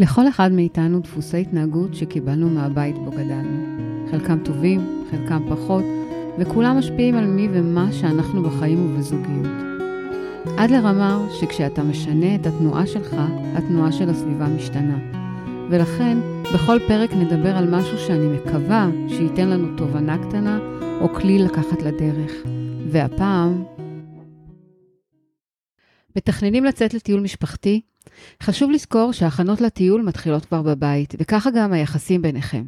לכל אחד מאיתנו דפוסי התנהגות שקיבלנו מהבית בו גדלנו. חלקם טובים, חלקם פחות, וכולם משפיעים על מי ומה שאנחנו בחיים ובזוגיות. עד לרמה שכשאתה משנה את התנועה שלך, התנועה של הסביבה משתנה. ולכן, בכל פרק נדבר על משהו שאני מקווה שייתן לנו תובנה קטנה או כלי לקחת לדרך. והפעם... מתכננים לצאת לטיול משפחתי? חשוב לזכור שההכנות לטיול מתחילות כבר בבית, וככה גם היחסים ביניכם.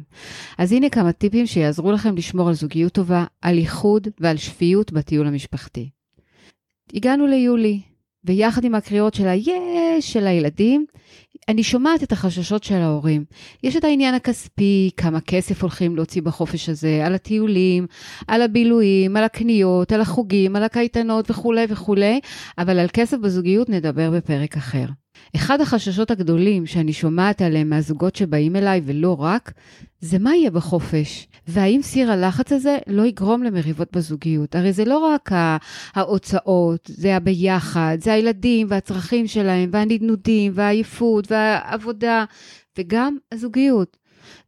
אז הנה כמה טיפים שיעזרו לכם לשמור על זוגיות טובה, על ייחוד ועל שפיות בטיול המשפחתי. הגענו ליולי, ויחד עם הקריאות של היש של הילדים, אני שומעת את החששות של ההורים. יש את העניין הכספי, כמה כסף הולכים להוציא בחופש הזה, על הטיולים, על הבילויים, על הקניות, על החוגים, על הקייטנות וכולי וכולי, אבל על כסף בזוגיות נדבר בפרק אחר. אחד החששות הגדולים שאני שומעת עליהם מהזוגות שבאים אליי, ולא רק, זה מה יהיה בחופש, והאם סיר הלחץ הזה לא יגרום למריבות בזוגיות. הרי זה לא רק ההוצאות, זה הביחד, זה הילדים והצרכים שלהם, והנדנודים, והעייפות, והעבודה, וגם הזוגיות.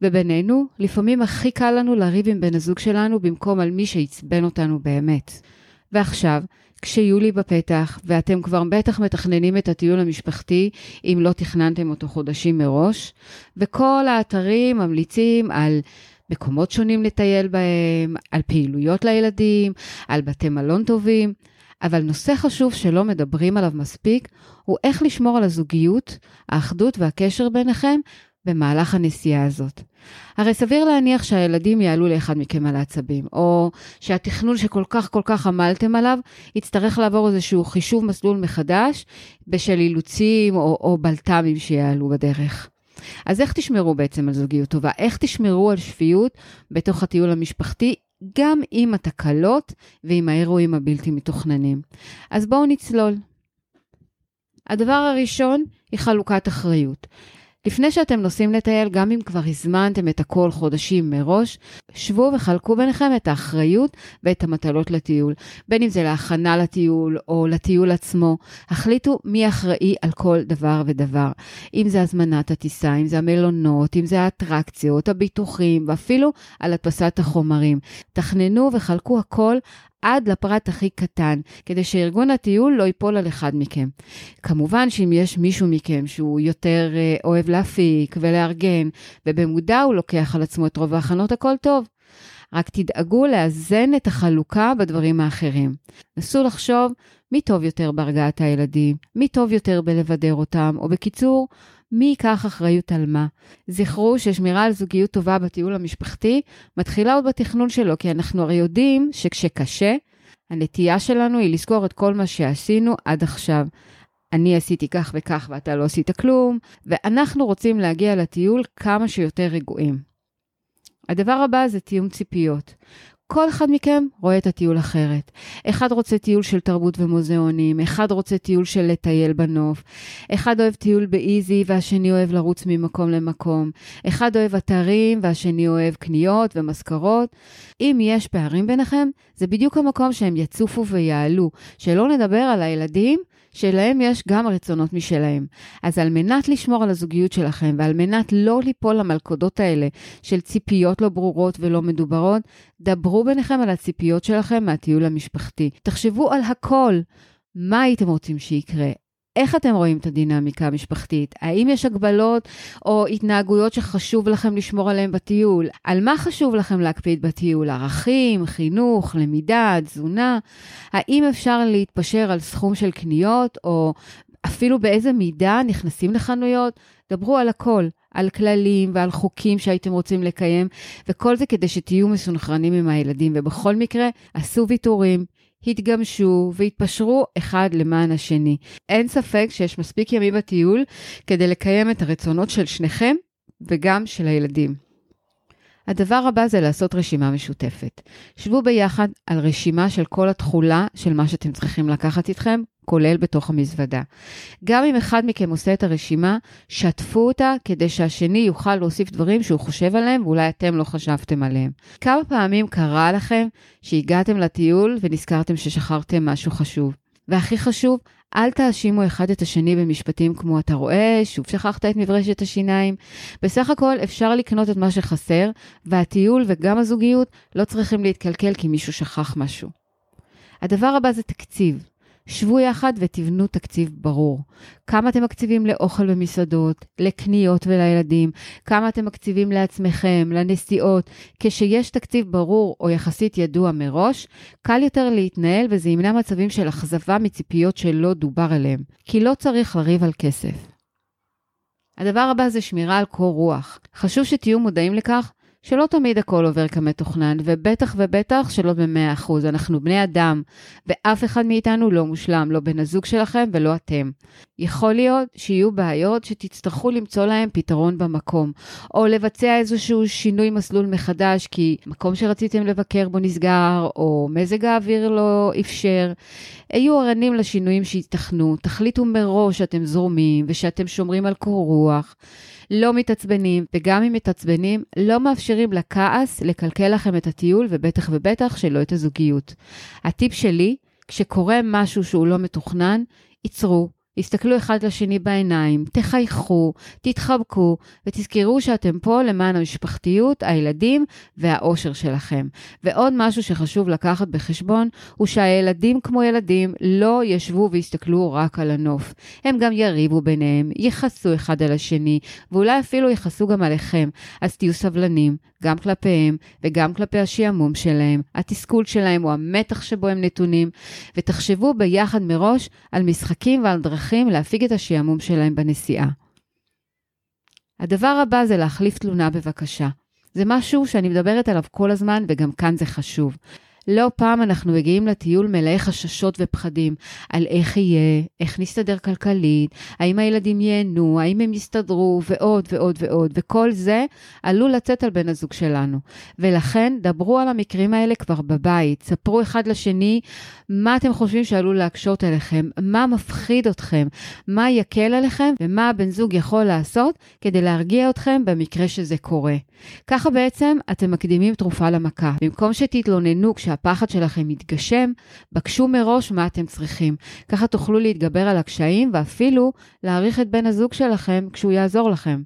ובינינו, לפעמים הכי קל לנו לריב עם בן הזוג שלנו במקום על מי שעצבן אותנו באמת. ועכשיו, כשיולי בפתח, ואתם כבר בטח מתכננים את הטיול המשפחתי, אם לא תכננתם אותו חודשים מראש, וכל האתרים ממליצים על מקומות שונים לטייל בהם, על פעילויות לילדים, על בתי מלון טובים, אבל נושא חשוב שלא מדברים עליו מספיק, הוא איך לשמור על הזוגיות, האחדות והקשר ביניכם במהלך הנסיעה הזאת. הרי סביר להניח שהילדים יעלו לאחד מכם על העצבים, או שהתכנון שכל כך כל כך עמלתם עליו, יצטרך לעבור איזשהו חישוב מסלול מחדש בשל אילוצים או, או בלת"מים שיעלו בדרך. אז איך תשמרו בעצם על זוגיות טובה? איך תשמרו על שפיות בתוך הטיול המשפחתי, גם עם התקלות ועם האירועים הבלתי מתוכננים? אז בואו נצלול. הדבר הראשון היא חלוקת אחריות. לפני שאתם נוסעים לטייל, גם אם כבר הזמנתם את הכל חודשים מראש, שבו וחלקו ביניכם את האחריות ואת המטלות לטיול. בין אם זה להכנה לטיול או לטיול עצמו, החליטו מי אחראי על כל דבר ודבר. אם זה הזמנת הטיסה, אם זה המלונות, אם זה האטרקציות, הביטוחים, ואפילו על הדפסת החומרים. תכננו וחלקו הכל עד לפרט הכי קטן, כדי שארגון הטיול לא ייפול על אחד מכם. כמובן שאם יש מישהו מכם שהוא יותר אה, אוהב להפיק ולארגן, ובמודע הוא לוקח על עצמו את רוב ההכנות, הכל טוב. רק תדאגו לאזן את החלוקה בדברים האחרים. נסו לחשוב מי טוב יותר בהרגעת הילדים, מי טוב יותר בלבדר אותם, או בקיצור, מי ייקח אחריות על מה. זכרו ששמירה על זוגיות טובה בטיול המשפחתי מתחילה עוד בתכנון שלו, כי אנחנו הרי יודעים שכשקשה, הנטייה שלנו היא לזכור את כל מה שעשינו עד עכשיו. אני עשיתי כך וכך ואתה לא עשית כלום, ואנחנו רוצים להגיע לטיול כמה שיותר רגועים. הדבר הבא זה תיאום ציפיות. כל אחד מכם רואה את הטיול אחרת. אחד רוצה טיול של תרבות ומוזיאונים, אחד רוצה טיול של לטייל בנוף, אחד אוהב טיול באיזי והשני אוהב לרוץ ממקום למקום, אחד אוהב אתרים והשני אוהב קניות ומזכרות. אם יש פערים ביניכם, זה בדיוק המקום שהם יצופו ויעלו. שלא נדבר על הילדים שלהם יש גם רצונות משלהם. אז על מנת לשמור על הזוגיות שלכם ועל מנת לא ליפול למלכודות האלה של ציפיות לא ברורות ולא מדוברות, דברו ביניכם על הציפיות שלכם מהטיול המשפחתי. תחשבו על הכל. מה הייתם רוצים שיקרה? איך אתם רואים את הדינמיקה המשפחתית? האם יש הגבלות או התנהגויות שחשוב לכם לשמור עליהן בטיול? על מה חשוב לכם להקפיד בטיול? ערכים, חינוך, למידה, תזונה? האם אפשר להתפשר על סכום של קניות, או אפילו באיזה מידה נכנסים לחנויות? דברו על הכל. על כללים ועל חוקים שהייתם רוצים לקיים, וכל זה כדי שתהיו מסונכרנים עם הילדים. ובכל מקרה, עשו ויתורים, התגמשו והתפשרו אחד למען השני. אין ספק שיש מספיק ימים בטיול כדי לקיים את הרצונות של שניכם וגם של הילדים. הדבר הבא זה לעשות רשימה משותפת. שבו ביחד על רשימה של כל התכולה של מה שאתם צריכים לקחת איתכם, כולל בתוך המזוודה. גם אם אחד מכם עושה את הרשימה, שתפו אותה כדי שהשני יוכל להוסיף דברים שהוא חושב עליהם ואולי אתם לא חשבתם עליהם. כמה פעמים קרה לכם שהגעתם לטיול ונזכרתם ששכחתם משהו חשוב? והכי חשוב, אל תאשימו אחד את השני במשפטים כמו אתה רואה, שוב שכחת את מברשת השיניים. בסך הכל אפשר לקנות את מה שחסר, והטיול וגם הזוגיות לא צריכים להתקלקל כי מישהו שכח משהו. הדבר הבא זה תקציב. שבו יחד ותבנו תקציב ברור. כמה אתם מקציבים לאוכל במסעדות, לקניות ולילדים, כמה אתם מקציבים לעצמכם, לנסיעות. כשיש תקציב ברור או יחסית ידוע מראש, קל יותר להתנהל וזה ימנע מצבים של אכזבה מציפיות שלא דובר עליהם. כי לא צריך לריב על כסף. הדבר הבא זה שמירה על קור רוח. חשוב שתהיו מודעים לכך שלא תמיד הכל עובר כמתוכנן, ובטח ובטח שלא ב-100%. אנחנו בני אדם, ואף אחד מאיתנו לא מושלם, לא בן הזוג שלכם ולא אתם. יכול להיות שיהיו בעיות שתצטרכו למצוא להם פתרון במקום, או לבצע איזשהו שינוי מסלול מחדש, כי מקום שרציתם לבקר בו נסגר, או מזג האוויר לא אפשר. היו ערנים לשינויים שייתכנו, תחליטו מראש שאתם זורמים ושאתם שומרים על קור רוח. לא מתעצבנים, וגם אם מתעצבנים, לא מאפשרים לכעס לקלקל לכם את הטיול, ובטח ובטח שלא את הזוגיות. הטיפ שלי, כשקורה משהו שהוא לא מתוכנן, עצרו, הסתכלו אחד לשני בעיניים, תחייכו, תתחבקו, ותזכרו שאתם פה למען המשפחתיות, הילדים והאושר שלכם. ועוד משהו שחשוב לקחת בחשבון, הוא שהילדים כמו ילדים לא ישבו ויסתכלו רק על הנוף. הם גם יריבו ביניהם, יכעסו אחד על השני, ואולי אפילו יכעסו גם עליכם. אז תהיו סבלנים, גם כלפיהם וגם כלפי השעמום שלהם, התסכול שלהם או המתח שבו הם נתונים, ותחשבו ביחד מראש על משחקים ועל דרכים להפיג את השעמום שלהם בנסיעה. הדבר הבא זה להחליף תלונה בבקשה. זה משהו שאני מדברת עליו כל הזמן וגם כאן זה חשוב. לא פעם אנחנו מגיעים לטיול מלאי חששות ופחדים על איך יהיה, איך נסתדר כלכלית, האם הילדים ייהנו, האם הם יסתדרו, ועוד ועוד ועוד, וכל זה עלול לצאת על בן הזוג שלנו. ולכן, דברו על המקרים האלה כבר בבית, ספרו אחד לשני מה אתם חושבים שעלול להקשות עליכם, מה מפחיד אתכם, מה יקל עליכם, ומה הבן זוג יכול לעשות כדי להרגיע אתכם במקרה שזה קורה. ככה בעצם אתם מקדימים תרופה למכה. במקום שתתלוננו כשה... שהפחד שלכם יתגשם, בקשו מראש מה אתם צריכים. ככה תוכלו להתגבר על הקשיים ואפילו להעריך את בן הזוג שלכם כשהוא יעזור לכם.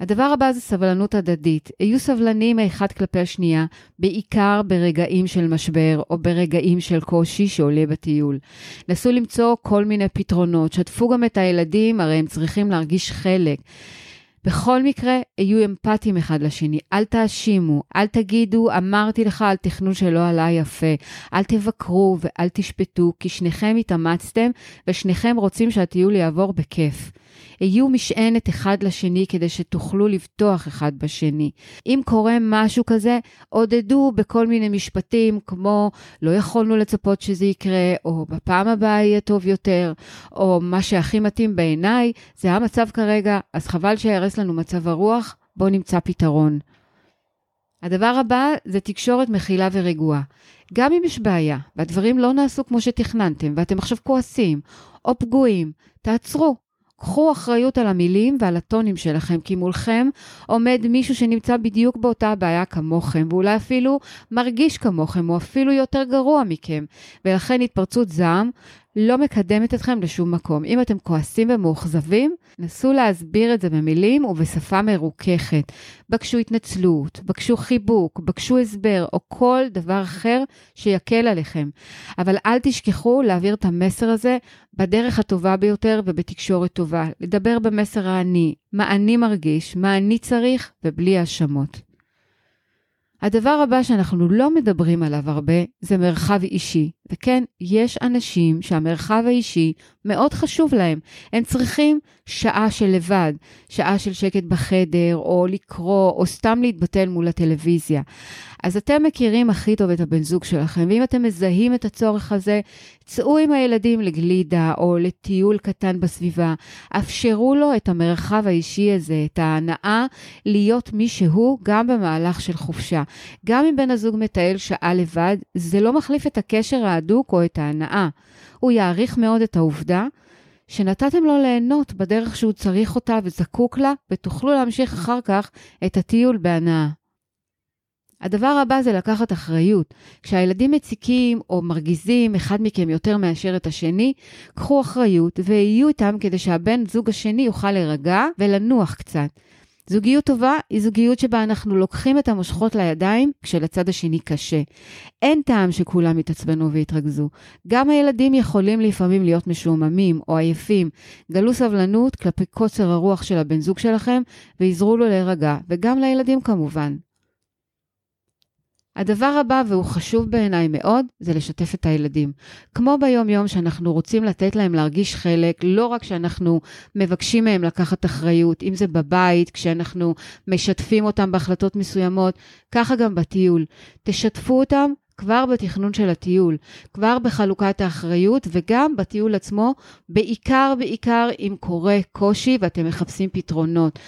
הדבר הבא זה סבלנות הדדית. היו סבלניים האחד כלפי השנייה, בעיקר ברגעים של משבר או ברגעים של קושי שעולה בטיול. נסו למצוא כל מיני פתרונות, שתפו גם את הילדים, הרי הם צריכים להרגיש חלק. בכל מקרה, היו אמפתיים אחד לשני, אל תאשימו, אל תגידו, אמרתי לך על תכנון שלא עלה יפה, אל תבקרו ואל תשפטו, כי שניכם התאמצתם ושניכם רוצים שהטיול יעבור בכיף. היו משענת אחד לשני כדי שתוכלו לבטוח אחד בשני. אם קורה משהו כזה, עודדו בכל מיני משפטים כמו לא יכולנו לצפות שזה יקרה, או בפעם הבאה יהיה טוב יותר, או מה שהכי מתאים בעיניי, זה המצב כרגע, אז חבל שיהרס לנו מצב הרוח, בואו נמצא פתרון. הדבר הבא זה תקשורת מכילה ורגועה. גם אם יש בעיה, והדברים לא נעשו כמו שתכננתם, ואתם עכשיו כועסים או פגועים, תעצרו, קחו אחריות על המילים ועל הטונים שלכם, כי מולכם עומד מישהו שנמצא בדיוק באותה בעיה כמוכם, ואולי אפילו מרגיש כמוכם, או אפילו יותר גרוע מכם. ולכן התפרצות זעם לא מקדמת אתכם לשום מקום. אם אתם כועסים ומאוכזבים, נסו להסביר את זה במילים ובשפה מרוככת. בקשו התנצלות, בקשו חיבוק, בקשו הסבר, או כל דבר אחר שיקל עליכם. אבל אל תשכחו להעביר את המסר הזה בדרך הטובה ביותר ובתקשורת טובה. לדבר במסר האני, מה אני מרגיש, מה אני צריך, ובלי האשמות. הדבר הבא שאנחנו לא מדברים עליו הרבה זה מרחב אישי. וכן, יש אנשים שהמרחב האישי מאוד חשוב להם. הם צריכים שעה של לבד, שעה של שקט בחדר, או לקרוא, או סתם להתבטל מול הטלוויזיה. אז אתם מכירים הכי טוב את הבן זוג שלכם, ואם אתם מזהים את הצורך הזה, צאו עם הילדים לגלידה או לטיול קטן בסביבה. אפשרו לו את המרחב האישי הזה, את ההנאה להיות מי שהוא גם במהלך של חופשה. גם אם בן הזוג מטייל שעה לבד, זה לא מחליף את הקשר ההדוק או את ההנאה. הוא יעריך מאוד את העובדה שנתתם לו ליהנות בדרך שהוא צריך אותה וזקוק לה, ותוכלו להמשיך אחר כך את הטיול בהנאה. הדבר הבא זה לקחת אחריות. כשהילדים מציקים או מרגיזים אחד מכם יותר מאשר את השני, קחו אחריות ויהיו איתם כדי שהבן זוג השני יוכל להירגע ולנוח קצת. זוגיות טובה היא זוגיות שבה אנחנו לוקחים את המושכות לידיים כשלצד השני קשה. אין טעם שכולם יתעצבנו ויתרכזו. גם הילדים יכולים לפעמים להיות משועממים או עייפים. גלו סבלנות כלפי קוצר הרוח של הבן זוג שלכם ועזרו לו להירגע, וגם לילדים כמובן. הדבר הבא, והוא חשוב בעיניי מאוד, זה לשתף את הילדים. כמו ביום-יום שאנחנו רוצים לתת להם להרגיש חלק, לא רק שאנחנו מבקשים מהם לקחת אחריות, אם זה בבית, כשאנחנו משתפים אותם בהחלטות מסוימות, ככה גם בטיול. תשתפו אותם כבר בתכנון של הטיול, כבר בחלוקת האחריות וגם בטיול עצמו, בעיקר בעיקר אם קורה קושי ואתם מחפשים פתרונות.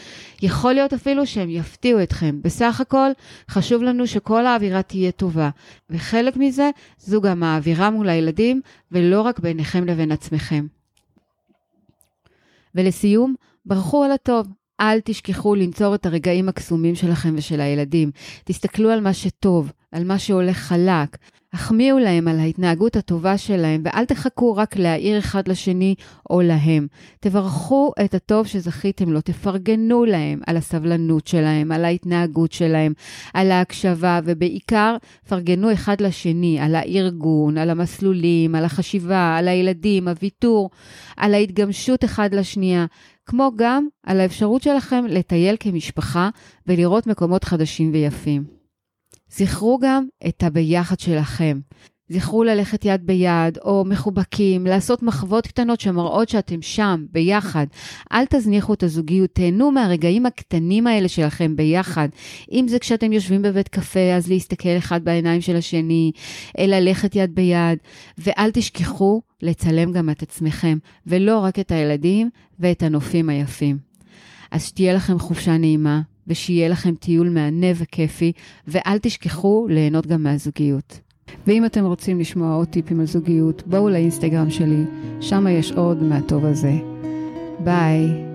יכול להיות אפילו שהם יפתיעו אתכם. בסך הכל, חשוב לנו שכל האווירה תהיה טובה, וחלק מזה זו גם האווירה מול הילדים, ולא רק ביניכם לבין עצמכם. ולסיום, ברכו על הטוב. אל תשכחו לנצור את הרגעים הקסומים שלכם ושל הילדים. תסתכלו על מה שטוב, על מה שהולך חלק. החמיאו להם על ההתנהגות הטובה שלהם, ואל תחכו רק להעיר אחד לשני או להם. תברכו את הטוב שזכיתם לו, תפרגנו להם על הסבלנות שלהם, על ההתנהגות שלהם, על ההקשבה, ובעיקר פרגנו אחד לשני על הארגון, על המסלולים, על החשיבה, על הילדים, הוויתור, על ההתגמשות אחד לשנייה. כמו גם על האפשרות שלכם לטייל כמשפחה ולראות מקומות חדשים ויפים. זכרו גם את הביחד שלכם. זכרו ללכת יד ביד, או מחובקים, לעשות מחוות קטנות שמראות שאתם שם, ביחד. אל תזניחו את הזוגיות, תהנו מהרגעים הקטנים האלה שלכם ביחד. אם זה כשאתם יושבים בבית קפה, אז להסתכל אחד בעיניים של השני, ללכת יד ביד, ואל תשכחו לצלם גם את עצמכם, ולא רק את הילדים ואת הנופים היפים. אז שתהיה לכם חופשה נעימה, ושיהיה לכם טיול מהנה וכיפי, ואל תשכחו ליהנות גם מהזוגיות. ואם אתם רוצים לשמוע עוד טיפים על זוגיות, בואו לאינסטגרם שלי, שם יש עוד מהטוב הזה. ביי.